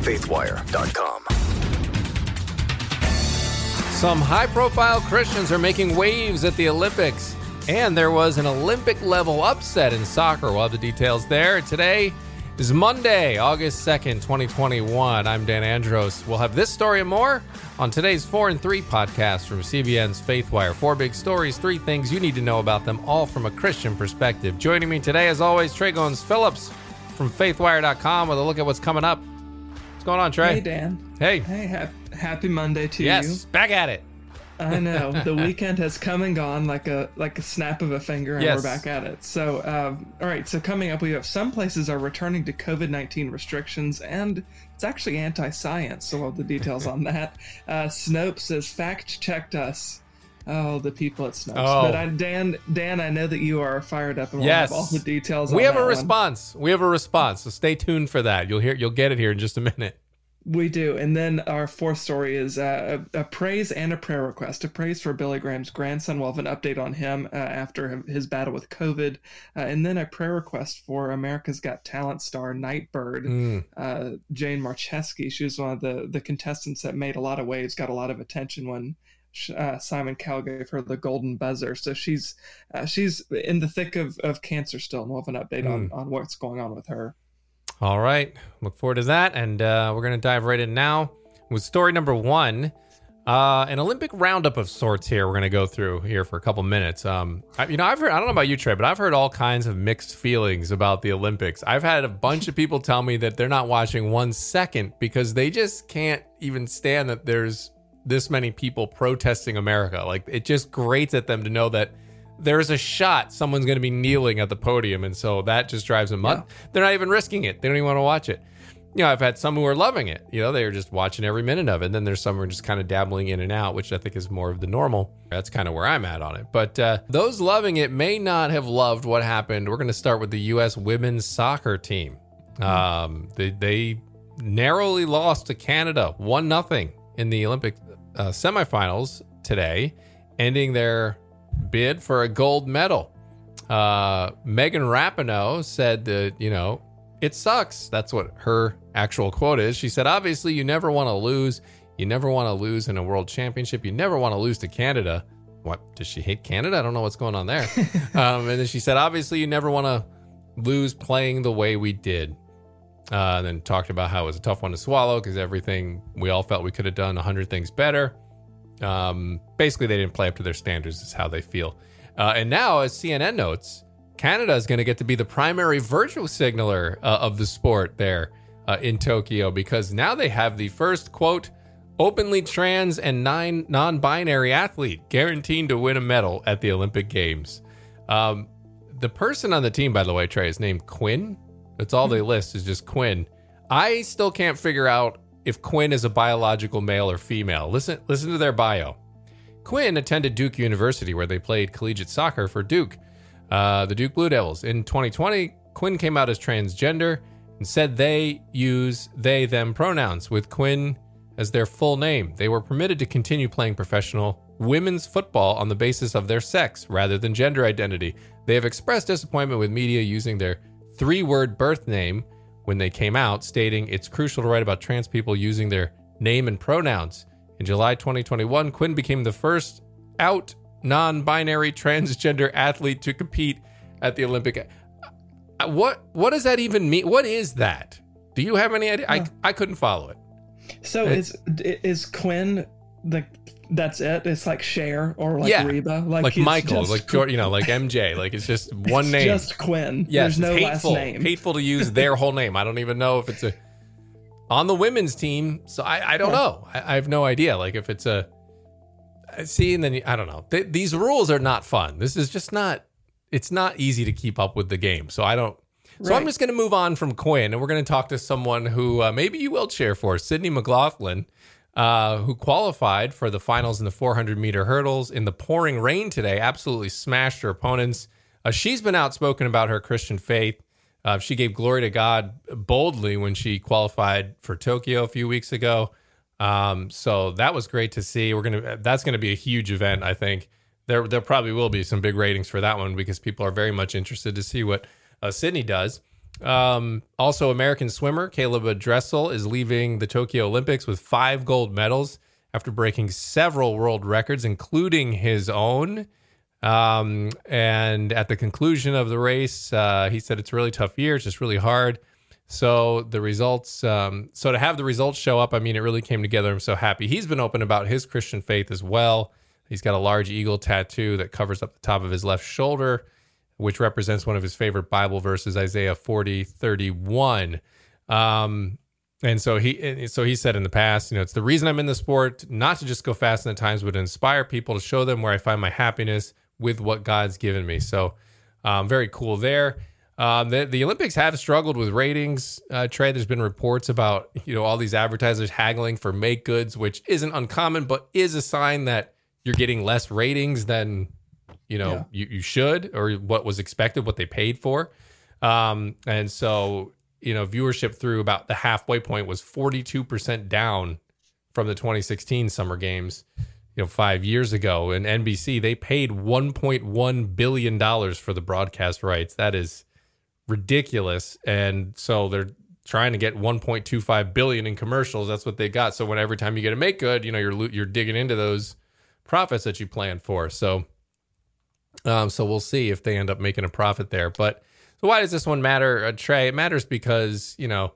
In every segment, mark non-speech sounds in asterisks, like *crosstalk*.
faithwire.com. Some high profile Christians are making waves at the Olympics, and there was an Olympic level upset in soccer. We'll have the details there. Today is Monday, August 2nd, 2021. I'm Dan Andros. We'll have this story and more on today's 4 and 3 podcast from CBN's Faithwire. Four big stories, three things you need to know about them, all from a Christian perspective. Joining me today, as always, Tré Goins-Phillips from faithwire.com with a look at what's coming up. What's going on, Tré? Hey, Dan. Hey. Hey, ha- happy Monday to Yes, you. back at it. I know *laughs* the weekend has come and gone like a like a snap of a finger, and Yes. we're back at it. So, um, all right. So coming up, we have some places are returning to COVID nineteen restrictions, and it's actually anti-science. So, all the details on that. Uh, Snopes has fact checked us. Oh, the people at Snopes. Oh. But I, Dan, Dan, I know that you are fired up and Yes. we'll have all the details. We have a that one. response. We have a response. So stay tuned for that. You'll hear. You'll get it here in just a minute. We do. And then our fourth story is uh, a, a praise and a prayer request. A praise for Billy Graham's grandson. We'll have an update on him uh, after his battle with COVID. Uh, and then a prayer request for America's Got Talent star Nightbird, Mm. uh, Jane Marczewski. She was one of the, the contestants that made a lot of waves, got a lot of attention when uh, Simon Cowell gave her the golden buzzer. So she's uh, she's in the thick of, of cancer still. And we'll have an update on, on what's going on with her. All right. Look forward to that. And uh, we're going to dive right in now with story number one. Uh, an Olympic roundup of sorts here. We're going to go through here for a couple minutes. Um, I, you know, I've heard, I don't know about you, Tré, but I've heard all kinds of mixed feelings about the Olympics. I've had a bunch of people tell me that they're not watching one second because they just can't even stand that there's this many people protesting America. Like, it just grates at them to know that there's a shot someone's going to be kneeling at the podium and so that just drives them up. They're not even risking it. They don't even want to watch it. You know i've had some who are loving it. You know they're just watching every minute of it and then there's some who are just kind of dabbling in and out which i think is more of the normal. That's kind of where i'm at on it. But uh, those loving it may not have loved what happened. We're going to start with the us women's soccer team. Um, they, they narrowly lost to canada one nothing in the olympic uh, semifinals today ending their bid for a gold medal. Uh, Megan Rapinoe said that, you know, it sucks. That's what her actual quote is. She said, obviously, you never want to lose. You never want to lose in a world championship. You never want to lose to Canada. What? Does she hate Canada? I don't know what's going on there. *laughs* um, and then she said, obviously, you never want to lose playing the way we did. Uh, and then talked about how it was a tough one to swallow because everything we all felt we could have done 100 things better. Um, basically, they didn't play up to their standards, is how they feel. Uh, and now, as CNN notes, Canada is going to get to be the primary virtual signaler uh, of the sport there uh, in Tokyo because now they have the first, quote, openly trans and nine non-binary athlete guaranteed to win a medal at the Olympic Games. Um, the person on the team, by the way, Tré, is named Quinn. That's all they list is just Quinn. I still can't figure out if Quinn is a biological male or female. Listen, listen to their bio. Quinn attended Duke University, where they played collegiate soccer for Duke, uh, the Duke Blue Devils. In 2020, Quinn came out as transgender and said they use they them pronouns with Quinn as their full name. They were permitted to continue playing professional women's football on the basis of their sex rather than gender identity. They have expressed disappointment with media using their three word birth name when they came out, stating it's crucial to write about trans people using their name and pronouns. In July 2021, Quinn became the first out non binary transgender athlete to compete at the Olympic. Uh, What what does that even mean? What is that? Do you have any idea? I, I couldn't follow it. So It- is is Quinn the that's it? It's like Cher or like Yeah, Reba, Like, he's Michael, just like Jor- you know, like MJ, like it's just *laughs* one it's name. just Quinn. Yes, There's no it's last name. Hateful to use their whole name. I don't even know if it's a on the women's team. So I, I don't Huh. know. I, I have no idea. Like if it's a I see, and then I don't know. Th- these rules are not fun. This is just not. It's not easy to keep up with the game. So I don't. So I'm just going to move on from Quinn, and we're going to talk to someone who uh, maybe you will cheer for, Sydney McLaughlin, uh, who qualified for the finals in the 400 meter hurdles in the pouring rain today. Absolutely smashed her opponents. Uh, she's been outspoken about her Christian faith. Uh, she gave glory to God boldly when she qualified for Tokyo a few weeks ago. Um, so that was great to see. We're gonna that's gonna be a huge event. I think there there probably will be some big ratings for that one because people are very much interested to see what uh, Sydney does. Um, also, American swimmer Caeleb Dressel is leaving the Tokyo Olympics with five gold medals after breaking several world records, including his own. Um, and at the conclusion of the race, uh, he said it's a really tough year. It's just really hard. So the results, um, so to have the results show up, I mean, it really came together. I'm so happy. He's been open about his Christian faith as well. He's got a large eagle tattoo that covers up the top of his left shoulder, which represents one of his favorite Bible verses, Isaiah 40, 31. Um, and so he, so he said in the past, you know, it's the reason I'm in the sport, not to just go fast in the times, but to inspire people to show them where I find my happiness with what God's given me. So, um, very cool there. Um, the, the, Olympics have struggled with ratings. Uh, Tré, there's been reports about you know all these advertisers haggling for make goods, which isn't uncommon, but is a sign that you're getting less ratings than you know yeah. you, you should or what was expected, what they paid for. Um, and so you know viewership through about the halfway point was 42% down from the 2016 Summer Games. You know, five years ago, and NBC they paid 1.1 billion dollars for the broadcast rights. That is ridiculous. And so they're trying to get 1.25 billion in commercials. That's what they got. So when every time you get a make good, you know, you're you're digging into those profits that you planned for. So um so we'll see if they end up making a profit there. But so why does this one matter, uh, Tré? It matters because, you know,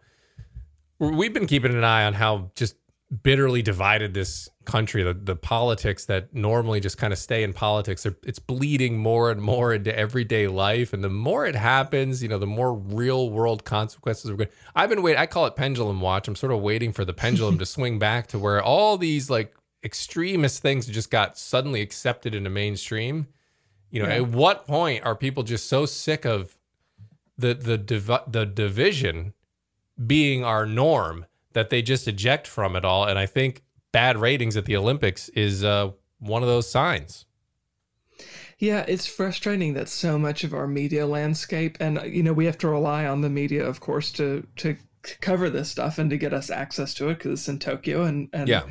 we've been keeping an eye on how just bitterly divided this country the, the politics that normally just kind of stay in politics it's bleeding more and more into everyday life and the more it happens you know the more real world consequences are good i've been waiting i call it pendulum watch i'm sort of waiting for the pendulum *laughs* to swing back to where all these like extremist things just got suddenly accepted into mainstream you know yeah. at what point are people just so sick of the the div- the division being our norm that they just eject from it all. And I think bad ratings at the Olympics is uh, one of those signs. Yeah, it's frustrating that so much of our media landscape, and you know, we have to rely on the media, of course, to to cover this stuff and to get us access to it because it's in Tokyo, and and yeah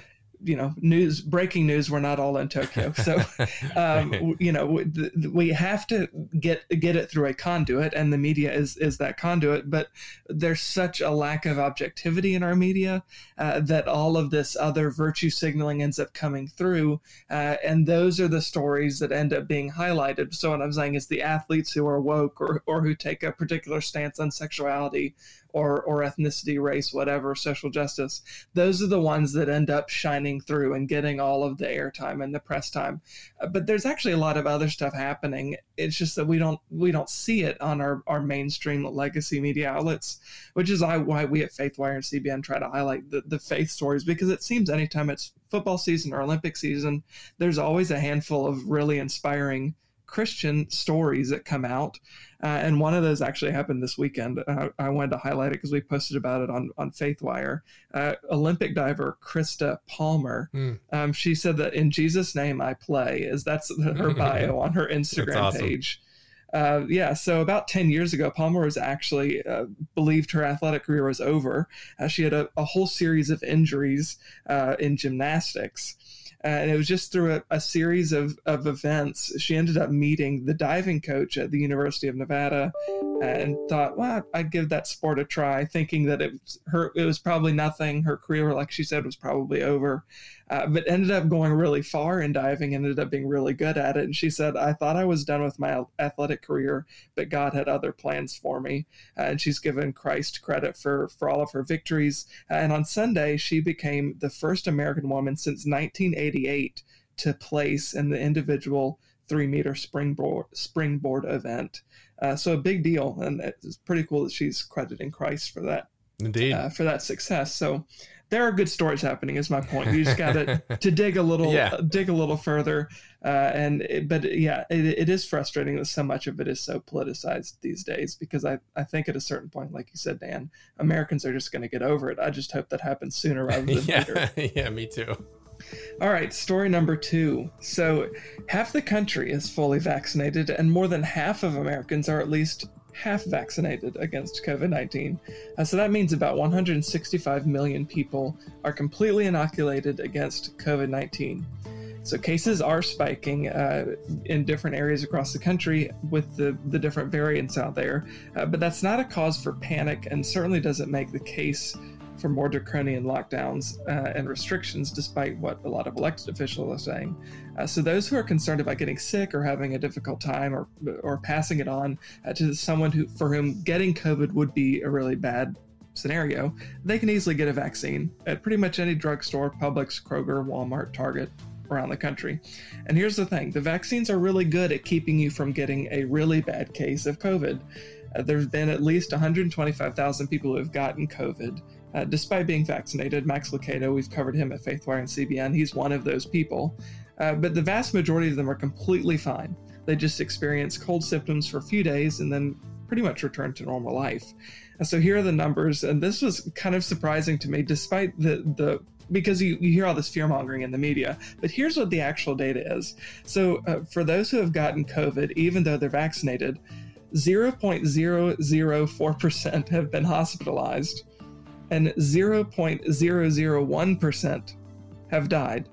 you know news breaking news we're not all in tokyo. So *laughs* um, you know we have to get get it through a conduit and the media is is that conduit but there's such a lack of objectivity in our media uh, that all of this other virtue signaling ends up coming through uh, and those are the stories that end up being highlighted. So what i'm saying is the athletes who are woke or, or who take a particular stance on sexuality or or ethnicity, race, whatever, social justice. Those are the ones that end up shining through and getting all of the airtime and the press time. Uh, but there's actually a lot of other stuff happening. It's just that we don't we don't see it on our our mainstream legacy media outlets, which is why we at FaithWire and CBN try to highlight the, the faith stories because it seems anytime it's football season or Olympic season, there's always a handful of really inspiring Christian stories that come out. Uh, and one of those actually happened this weekend. Uh, I wanted to highlight it because we posted about it on, on FaithWire. Uh, Olympic diver Krysta Palmer, mm. um, she said that in Jesus' name I play, is that's her *laughs* bio on her Instagram awesome. page. Uh, yeah, so about 10 years ago, Palmer was actually uh, believed her athletic career was over. Uh, she had a, a, whole series of injuries uh, in gymnastics Uh, and it was just through a, a, series of, of events she ended up meeting the diving coach at the university of nevada and thought well i'd give that sport a try thinking that it was her it was probably nothing her career like she said was probably over uh, but ended up going really far in diving, ended up being really good at it. And she said, I thought I was done with my athletic career, but God had other plans for me. Uh, and she's given Christ credit for, for all of her victories. And on Sunday, she became the first American woman since 1988 to place in the individual three meter springboard springboard event. Uh, so a big deal, and it's pretty cool that she's crediting Christ for that. Indeed, uh, for that success. So there are good stories happening. Is my point. You just got to *laughs* to dig a little, yeah. dig a little further. Uh, and it, but yeah, it, it is frustrating that so much of it is so politicized these days. Because I I think at a certain point, like you said, Dan, Americans are just going to get over it. I just hope that happens sooner rather than *laughs* yeah. later. *laughs* yeah, me too. All right, story number two. So, half the country is fully vaccinated, and more than half of Americans are at least half vaccinated against COVID 19. Uh, so that means about 165 million people are completely inoculated against COVID 19. So cases are spiking uh, in different areas across the country with the, the different variants out there, uh, but that's not a cause for panic and certainly doesn't make the case for more draconian lockdowns uh, and restrictions, despite what a lot of elected officials are saying. Uh, so those who are concerned about getting sick or having a difficult time or or passing it on uh, to someone who for whom getting COVID would be a really bad scenario, they can easily get a vaccine at pretty much any drugstore, Publix, Kroger, Walmart, Target, around the country. And here's the thing the vaccines are really good at keeping you from getting a really bad case of COVID. Uh, there's been at least 125,000 people who have gotten COVID. Uh, despite being vaccinated, Max Lucado, we've covered him at Faithwire and CBN, he's one of those people. Uh, but the vast majority of them are completely fine. They just experience cold symptoms for a few days and then pretty much return to normal life. And so here are the numbers, and this was kind of surprising to me, despite the the because you, you hear all this fear mongering in the media. But here's what the actual data is. So uh, for those who have gotten COVID, even though they're vaccinated, 0.004% have been hospitalized, and 0.001% have died.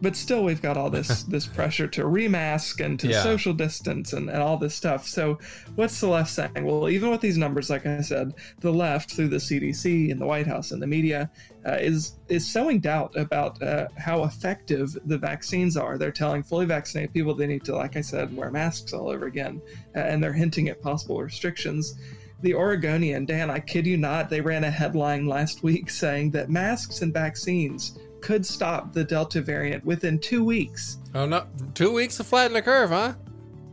But still we've got all this *laughs* this pressure to remask and to yeah. social distance and, and all this stuff. So what's the left saying? Well even with these numbers like i said the left through the cdc and the white house and the media uh, is is sowing doubt about uh, how effective the vaccines are. They're telling fully vaccinated people they need to like i said wear masks all over again uh, and they're hinting at possible restrictions the Oregonian, Dan, I kid you not, they ran a headline last week saying that masks and vaccines could stop the Delta variant within two weeks. Oh no, two weeks to flatten the curve, huh?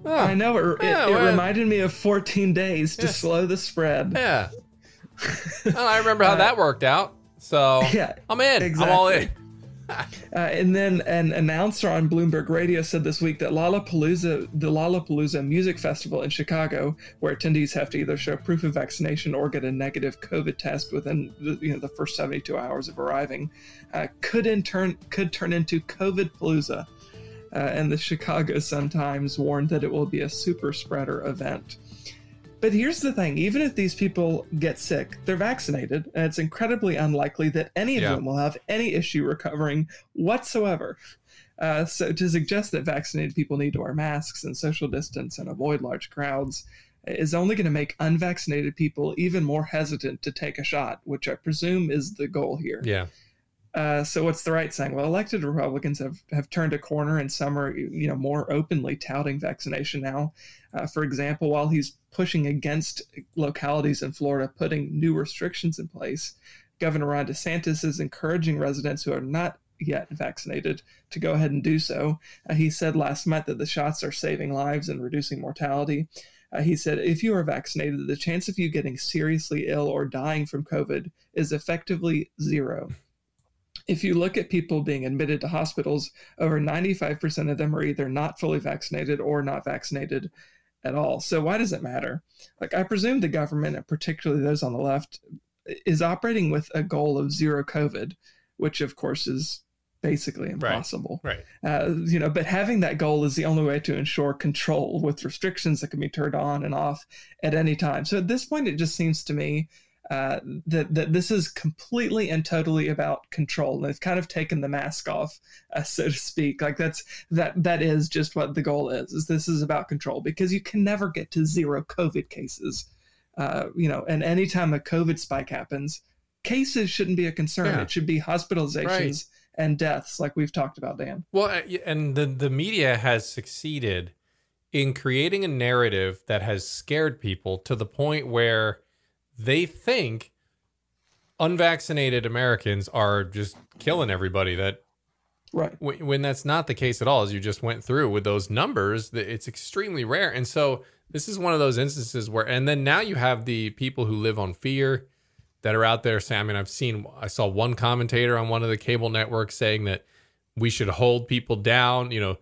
Oh. I know it. Yeah, it, well, reminded me of 14 days to slow the spread. Yeah. *laughs* well, I remember how uh, that worked out. So *laughs* yeah, I'm in. Exactly. I'm all in. *laughs* uh, and then an announcer on Bloomberg Radio said this week that Lollapalooza, the Lollapalooza Music Festival in Chicago, where attendees have to either show proof of vaccination or get a negative COVID test within the, you know the first 72 hours of arriving, uh, could in turn could turn into COVID Palooza. Uh, and the Chicago Sun Times warned that it will be a super spreader event. But here's the thing even if these people get sick, they're vaccinated, and it's incredibly unlikely that any of yeah. them will have any issue recovering whatsoever. Uh, so to suggest that vaccinated people need to wear masks and social distance and avoid large crowds is only going to make unvaccinated people even more hesitant to take a shot, which I presume is the goal here. Yeah. Uh, so what's the right saying? Well, elected Republicans have, have turned a corner and some are, you know, more openly touting vaccination now. Uh, for example, while he's pushing against localities in Florida putting new restrictions in place, Governor Ron DeSantis is encouraging residents who are not yet vaccinated to go ahead and do so. Uh, he said last month that the shots are saving lives and reducing mortality. Uh, he said, if you are vaccinated, the chance of you getting seriously ill or dying from COVID is effectively zero if you look at people being admitted to hospitals, over 95% of them are either not fully vaccinated or not vaccinated at all. So why does it matter? Like I presume the government, and particularly those on the left, is operating with a goal of zero COVID, which of course is basically impossible. Right. right. Uh, you know, but having that goal is the only way to ensure control with restrictions that can be turned on and off at any time. So at this point, it just seems to me uh, that that this is completely and totally about control. They've kind of taken the mask off, uh, *laughs* so to speak. Like that's that that is just what the goal is. Is this is about control because you can never get to zero COVID cases. Uh, you know, and anytime a COVID spike happens, cases shouldn't be a concern. Yeah. It should be hospitalizations. Right. And deaths, like we've talked about, Dan. Well, uh, and the the media has succeeded in creating a narrative that has scared people to the point where they think unvaccinated Americans are just killing everybody. That right when that's not the case at all, as you just went through with those numbers, it's extremely rare. And so this is one of those instances where, and then now you have the people who live on fear that are out there saying, I mean, I've seen, I saw one commentator on one of the cable networks saying that we should hold people down, you know,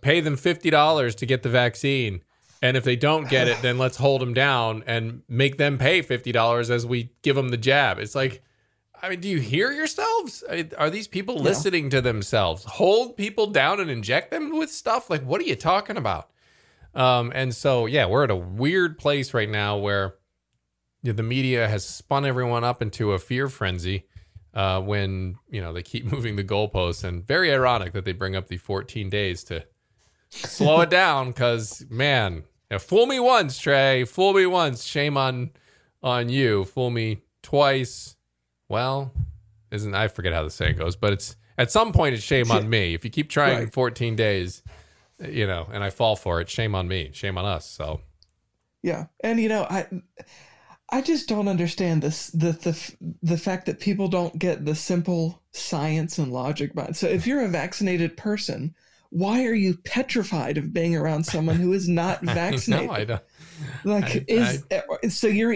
pay them $50 to get the vaccine and if they don't get it, then let's hold them down and make them pay fifty dollars as we give them the jab. It's like, I mean, do you hear yourselves? Are these people yeah. listening to themselves? Hold people down and inject them with stuff? Like, what are you talking about? Um, and so, yeah, we're at a weird place right now where the media has spun everyone up into a fear frenzy. uh, when you know they keep *laughs* moving the goalposts, and very ironic that they bring up the 14 days to slow it down. Because man, yeah, fool me once, Tré. Fool me once. Shame on on you. Fool me twice. Well, isn't I forget how the saying goes, but it's at some point it's shame on me. If you keep trying Right. 14 days, you know, and I fall for it, shame on me. Shame on us. So Yeah, and you know, I I just don't understand this the the the fact that people don't get the simple science and logic behind. So if you're a vaccinated person, why are you petrified of being around someone who is not *laughs* vaccinated? no, I don't. like I- is eh, so you're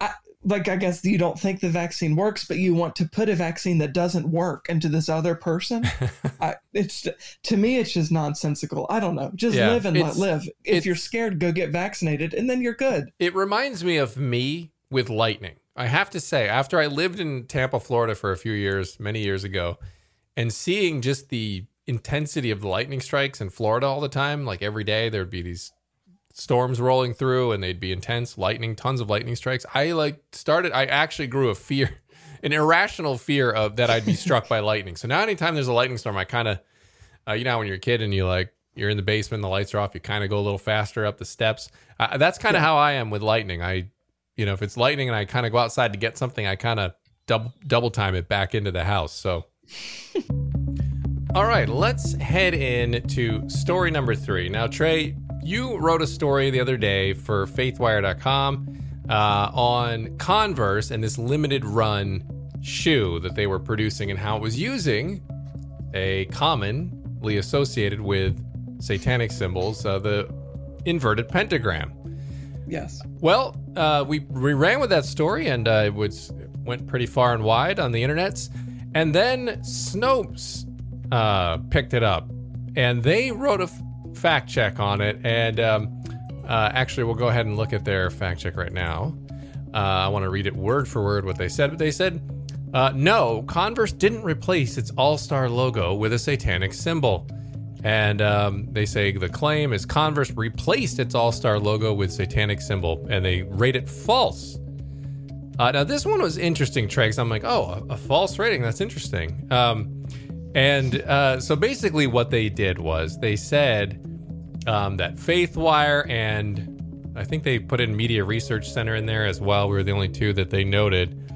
I, like I guess you don't think the vaccine works, but you want to put a vaccine that doesn't work into this other person. *laughs* I, it's to me, it's just nonsensical. I don't know. Just Yeah, live and let live. If you're scared, go get vaccinated, and then you're good. It reminds me of me with lightning. I have to say, after I lived in Tampa, Florida for a few years, many years ago, and seeing just the intensity of the lightning strikes in Florida all the time, like every day there'd be these storms rolling through and they'd be intense lightning, tons of lightning strikes. I like started I actually grew a fear, *laughs* an irrational fear of that I'd be struck by lightning. So now anytime there's a lightning storm, I kind of uh, you know when you're a kid and you like you're in the basement, the lights are off, you kind of go a little faster up the steps. Uh, that's kind of how I am with lightning. I, you know, if it's lightning and I kind of go outside to get something, I kind of double double time it back into the house. So, *laughs* all right, let's head in to story number three. Now, Tré, you wrote a story the other day for FaithWire.com uh, on Converse and this limited run shoe that they were producing and how it was using a commonly associated with satanic symbols, uh, the inverted pentagram. Yes. Well, uh, we we ran with that story and uh, it was went pretty far and wide on the internets, and then Snopes uh, picked it up, and they wrote a f- fact check on it. And um, uh, actually, we'll go ahead and look at their fact check right now. Uh, I want to read it word for word what they said, but they said. Uh, no, Converse didn't replace its All Star logo with a satanic symbol. And um, they say the claim is Converse replaced its All Star logo with satanic symbol, and they rate it false. Uh, now this one was interesting. 'cause I'm like, oh, a, a false rating. That's interesting. Um, and uh, so basically, what they did was they said um, that FaithWire and I think they put in Media Research Center in there as well. We were the only two that they noted.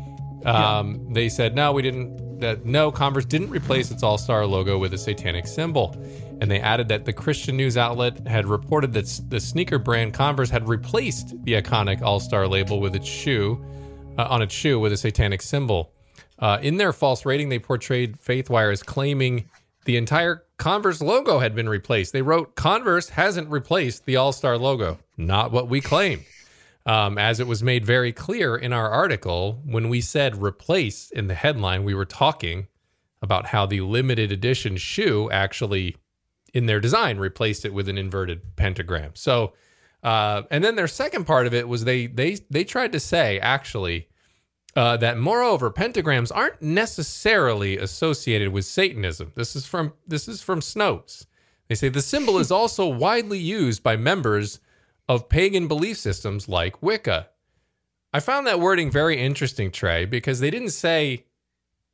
Um, They said no, we didn't. That no, Converse didn't replace its All Star logo with a satanic symbol, and they added that the Christian news outlet had reported that the sneaker brand Converse had replaced the iconic All Star label with its shoe uh, on its shoe with a satanic symbol. Uh, in their false rating, they portrayed FaithWire as claiming the entire Converse logo had been replaced. They wrote Converse hasn't replaced the All Star logo. Not what we claimed. Um, as it was made very clear in our article, when we said replace in the headline, we were talking about how the limited edition shoe actually, in their design, replaced it with an inverted pentagram. So, uh, and then their second part of it was they they they tried to say actually uh, that moreover pentagrams aren't necessarily associated with Satanism. This is from this is from Snopes. They say the symbol is *laughs* also widely used by members of pagan belief systems like Wicca. I found that wording very interesting, Tré, because they didn't say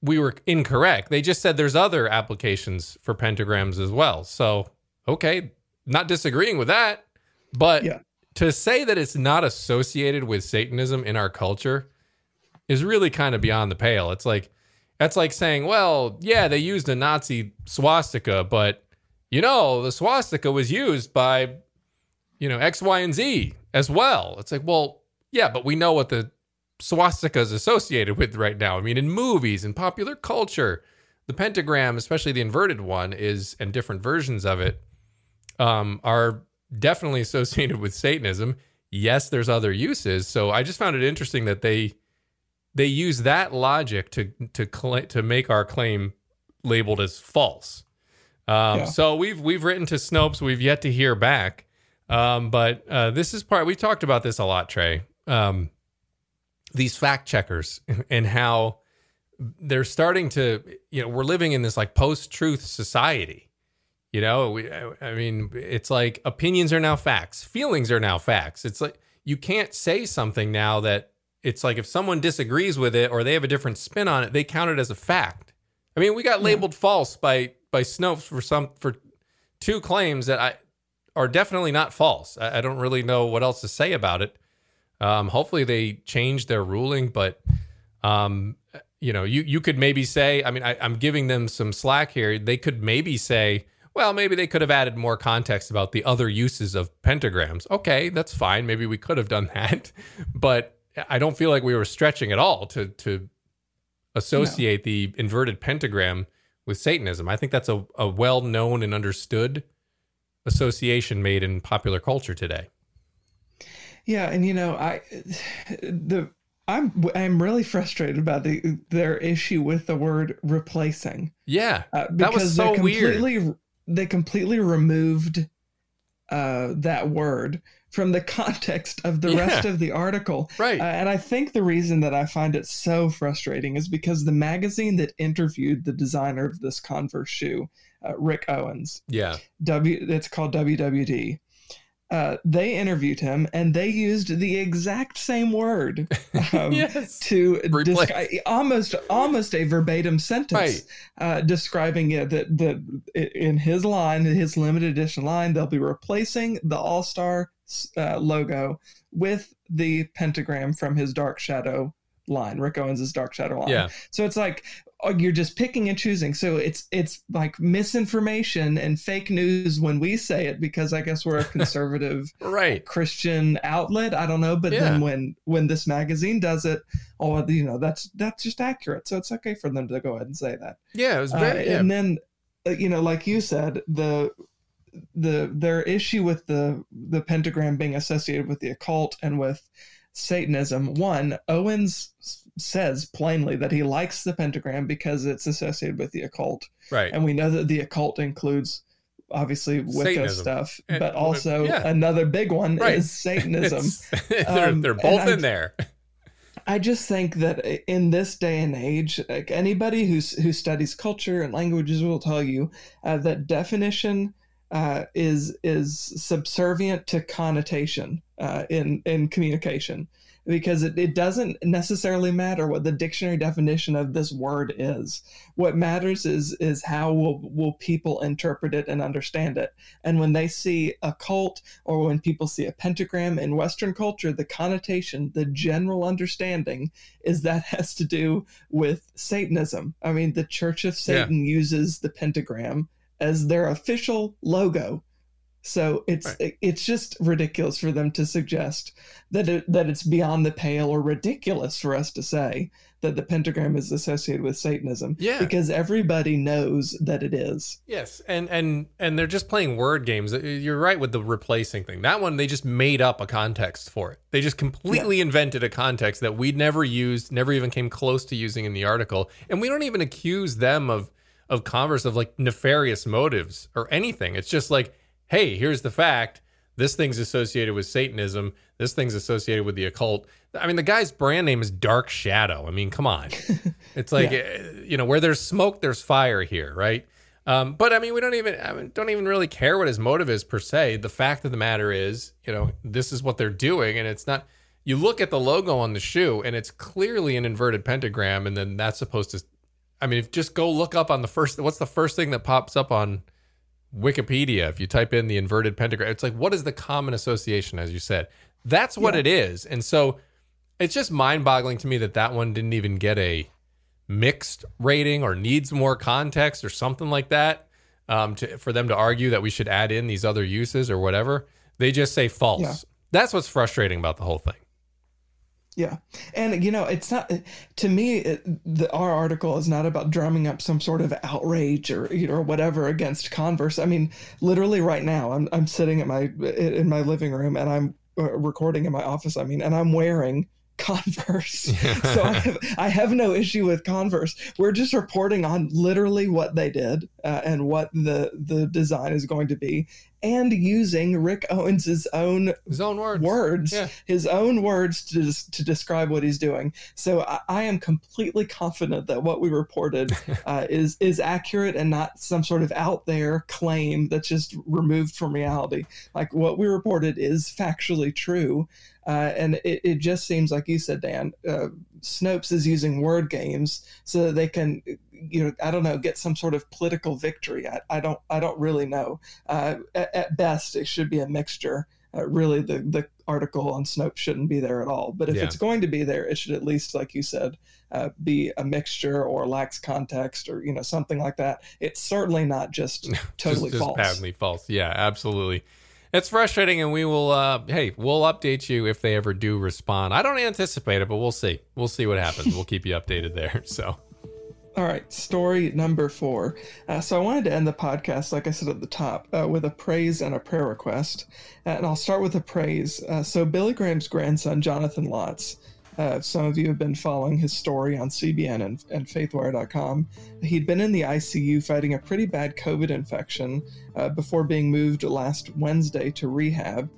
we were incorrect. They just said there's other applications for pentagrams as well. So, okay, not disagreeing with that, but Yeah. to say that it's not associated with Satanism in our culture is really kind of beyond the pale. It's like that's like saying, well, yeah, they used a Nazi swastika, but you know, the swastika was used by you know, X, Y, and Z as well. It's like, well, yeah, but we know what the swastika is associated with right now. I mean, in movies and popular culture, the pentagram, especially the inverted one, is and different versions of it, um, are definitely associated with Satanism. Yes, there's other uses. So I just found it interesting that they they use that logic to to cla to make our claim labeled as false. Um, Yeah. So we've we've written to Snopes. We've yet to hear back. Um, but uh, this is part we talked about this a lot, Tré. Um, these fact checkers *laughs* and how they're starting to, you know, we're living in this like post-truth society. You know, we, I mean, it's like opinions are now facts, feelings are now facts. It's like you can't say something now that it's like if someone disagrees with it or they have a different spin on it, they count it as a fact. I mean, we got labeled yeah. false by by Snopes for some for two claims that I are definitely not false. I, I don't really know what else to say about it. Um, hopefully they change their ruling, but um, you know, you you could maybe say, I mean, I, I'm giving them some slack here. They could maybe say, well, maybe they could have added more context about the other uses of pentagrams. Okay, that's fine. Maybe we could have done *laughs* that, but I don't feel like we were stretching at all to to associate no. the inverted pentagram with Satanism. I think that's a, a well known and understood association made in popular culture today. Yeah, and you know, I the I'm I'm really frustrated about the their issue with the word replacing. Yeah, uh, that was so completely, weird. They completely removed uh, that word from the *laughs* context of the yeah. rest of the article. Right. Uh, and I think the reason that I find it so frustrating is because the magazine that interviewed the designer of this Converse shoe, uh, Rick Owens. Yeah. W. It's called WWD. Uh, they interviewed him and they used the exact same word *laughs* um, yes. to describe almost almost a verbatim sentence right. uh, describing it that that in his line his limited edition line they'll be replacing the All Star uh, logo with the pentagram from his Dark Shadow line, Rick Owens' Dark Shadow line. Yeah. So it's like you're just picking and choosing. So it's it's like misinformation and fake news when we say it because I guess we're a *laughs* conservative right Christian outlet. I don't know, but yeah. then when when this magazine does it, oh, you know that's that's just accurate. So it's okay for them to go ahead and say that. Yeah, it was very. Uh, yeah. And then uh, you know, like you said, the the their issue with the the pentagram being associated with the occult and with Satanism. One, Owens says plainly that he likes the pentagram because it's associated with the occult. Right. And we know that the occult includes obviously Wicca stuff, and, but also yeah. another big one right. is Satanism. *laughs* *laughs* they're, um, they're both in I, there. I just think that in this day and age, like anybody who's who studies culture and languages will tell you uh, that definition uh, is is subservient to connotation uh, in in communication because it, it doesn't necessarily matter what the dictionary definition of this word is. What matters is is how will will people interpret it and understand it. And when they see a cult or when people see a pentagram in Western culture, the connotation, the general understanding is that *laughs* has to do with Satanism. I mean, the Church of Satan yeah. uses the pentagram as their official logo. So it's right. it's just ridiculous for them to suggest that it, that it's beyond the pale or ridiculous for us to say that the pentagram is associated with Satanism. Yeah, because everybody knows that it is. Yes, and and and they're just playing word games. Uh, you're right with the replacing thing. That one they just made up a context for it. They just completely yeah. invented a context that we'd never used, never even came close to using in the article, and we don't even accuse them of of Converse of like nefarious motives or anything. It's just like, hey, here's the fact. This thing's associated with Satanism. This thing's associated with the occult. I mean, the guy's brand name is Dark Shadow. I mean, come on. *laughs* It's like, yeah. Eh, you know, where there's smoke, there's fire here, right? Um, but I mean, we don't even I mean, don't even really care what his motive is per se. The fact of the matter is, you know, this is what they're doing, and it's not. You look at the logo on the shoe, and it's clearly an inverted pentagram, and then that's supposed to I mean, if just go look up on the first. What's the first thing that pops up on Wikipedia if you type in the inverted pentagram? It's like what is the common association, as you said. That's what yeah. it is, and so it's just mind-boggling to me that that one didn't even get a mixed rating or needs more context or something like that. Um, to, for them to argue that we should add in these other uses or whatever, they just say false. Yeah. That's what's frustrating about the whole thing. Yeah, and you know, it's not to me. It, the, our article is not about drumming up some sort of outrage or you know, or whatever against Converse. I mean, literally right now, I'm I'm sitting at my in my living room and I'm uh, recording in my office. I mean, and I'm wearing Converse. *laughs* so I have, I have no issue with Converse. We're just reporting on literally what they did uh, and what the the design is going to be, and using Rick Owens's own his own words, words yeah. his own words to to describe what he's doing. So I, I am completely confident that what we reported *laughs* uh, is is accurate and not some sort of out there claim that's just removed from reality. Like what we reported is factually true. Uh, and it, it just seems like you said, Dan, uh, Snopes is using word games so that they can, you know, I don't know, get some sort of political victory. I, I don't, I don't really know. Uh, at, at, best, it should be a mixture. Uh, really, the the article on Snopes shouldn't be there at all. But if yeah. it's going to be there, it should at least, like you said, uh, be a mixture or lacks context or you know something like that. It's certainly not just *laughs* totally just, just false. Patently false. Yeah, absolutely. It's frustrating, and we will. Uh, hey, we'll update you if they ever do respond. I don't anticipate it, but we'll see. We'll see what happens. we'll keep you updated there. *laughs* So. All right, story number four. Uh, so I wanted to end the podcast, like I said at the top, uh, with a praise and a prayer request. Uh, and I'll start with a praise. Uh, so Billy Graham's grandson, Jonathan Lotz, uh, some of you have been following his story on CBN and, and faithwire.com. He'd been in the ICU fighting a pretty bad COVID infection uh, before being moved last Wednesday to rehab.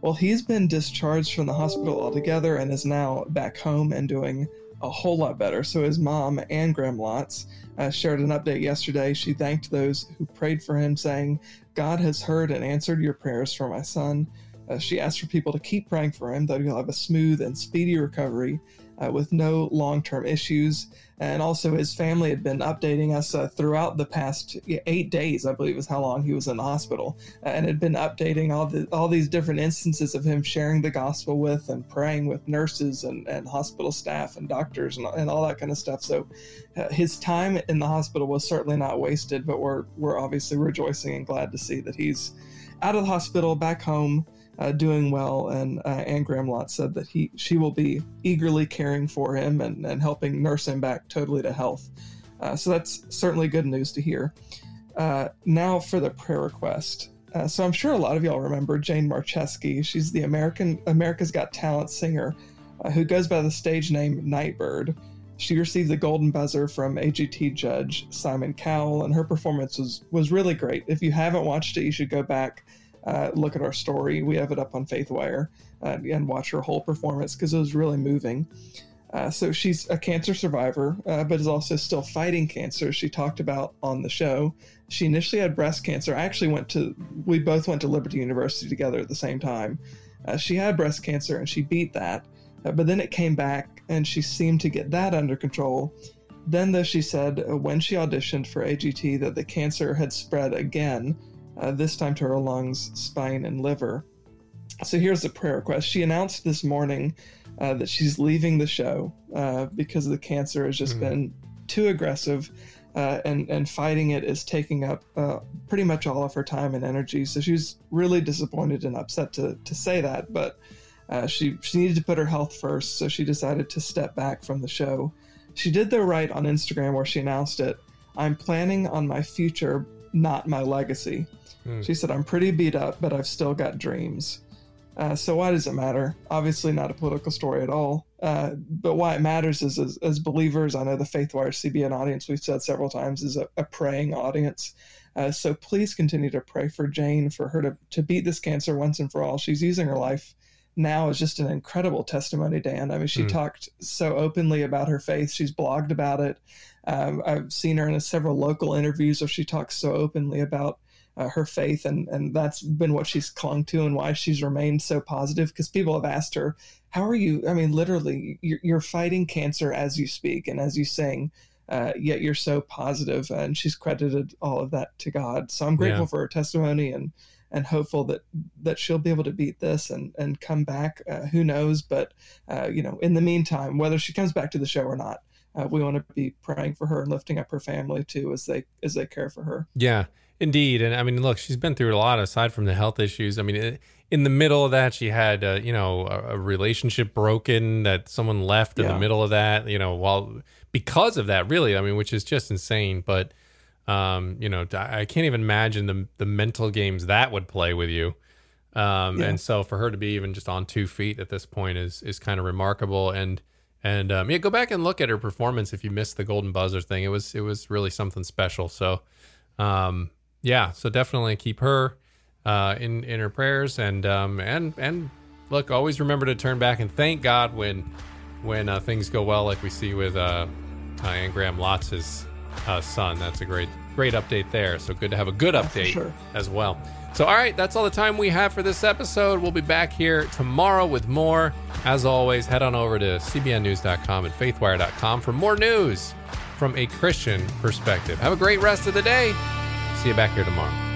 Well, he's been discharged from the hospital altogether and is now back home and doing a whole lot better. So his mom, Anne Graham Lotz, uh, shared an update yesterday. She thanked those who prayed for him, saying, God has heard and answered your prayers for my son. Uh, she asked for people to keep praying for him, that he'll have a smooth and speedy recovery uh, with no long term issues. And also, his family had been updating us uh, throughout the past eight days, I believe, is how long he was in the hospital, uh, and had been updating all the all these different instances of him sharing the gospel with and praying with nurses and, and hospital staff and doctors and, and all that kind of stuff. So, uh, his time in the hospital was certainly not wasted, but we're we're obviously rejoicing and glad to see that he's out of the hospital, back home uh, doing well, and uh, Anne Graham Lotz said that he she will be eagerly caring for him and, and helping nurse him back totally to health. Uh, so that's certainly good news to hear. Uh, now for the prayer request. Uh, so I'm sure a lot of y'all remember Jane Marczewski. She's the American America's Got Talent singer uh, who goes by the stage name Nightbird. She received the Golden Buzzer from AGT judge Simon Cowell, and her performance was was really great. If you haven't watched it, you should go back uh, look at our story. We have it up on FaithWire uh, and watch her whole performance because it was really moving. Uh, so she's a cancer survivor, uh, but is also still fighting cancer. She talked about on the show. She initially had breast cancer. I actually went to, we both went to Liberty University together at the same time. Uh, she had breast cancer and she beat that, uh, but then it came back and she seemed to get that under control. Then, though, she said when she auditioned for AGT that the cancer had spread again uh, this time to her lungs, spine, and liver. So here's the prayer request. She announced this morning uh, that she's leaving the show uh, because the cancer has just mm. been too aggressive. Uh, and and fighting it is taking up uh, pretty much all of her time and energy. So she's really disappointed and upset to to say that, but uh, she she needed to put her health first, so she decided to step back from the show. She did though write on Instagram where she announced it. I'm planning on my future, not my legacy. Mm. She said, I'm pretty beat up, but I've still got dreams. Uh, so why does it matter? Obviously, not a political story at all. Uh, but why it matters is, as, as, believers, I know the FaithWire CBN audience, we've said several times, is a, a praying audience. Uh, so please continue to pray for Jane, for her to, to beat this cancer once and for all. She's using her life now as just an incredible testimony, Dan. I mean, she mm. talked so openly about her faith. She's blogged about it. Um, I've seen her in several local interviews where she talks so openly about uh, her faith, and and that's been what she's clung to and why she's remained so positive. Because people have asked her, "How are you?" I mean, literally, you're, you're fighting cancer as you speak and as you sing. Uh, yet you're so positive, and she's credited all of that to God. So I'm grateful yeah. for her testimony and and hopeful that that she'll be able to beat this and and come back. Uh, who knows? But uh, you know, in the meantime, whether she comes back to the show or not, uh, we want to be praying for her and lifting up her family too as they as they care for her. Yeah, Indeed, and I mean, look, she's been through a lot aside from the health issues. I mean, in the middle of that, she had uh, you know a, a, relationship broken that someone left in yeah. the middle of that. You know, while because of that, really, I mean, which is just insane. But um, you know, I can't even imagine the the mental games that would play with you. Um, yeah. and so for her to be even just on two feet at this point is is kind of remarkable. And and um, yeah, go back and look at her performance if you missed the golden buzzer thing. It was it was really something special. So. Um, yeah, so definitely keep her uh, in in her prayers and um, and and look, always remember to turn back and thank God when when uh, things go well, like we see with uh, uh Graham Lotz's uh, son. That's a great great update there. So good to have a good update sure. as well. So, all right, that's all the time we have for this episode. We'll be back here tomorrow with more. As always, head on over to cbnnews.com and faithwire.com for more news from a Christian perspective. Have a great rest of the day. See you back here tomorrow.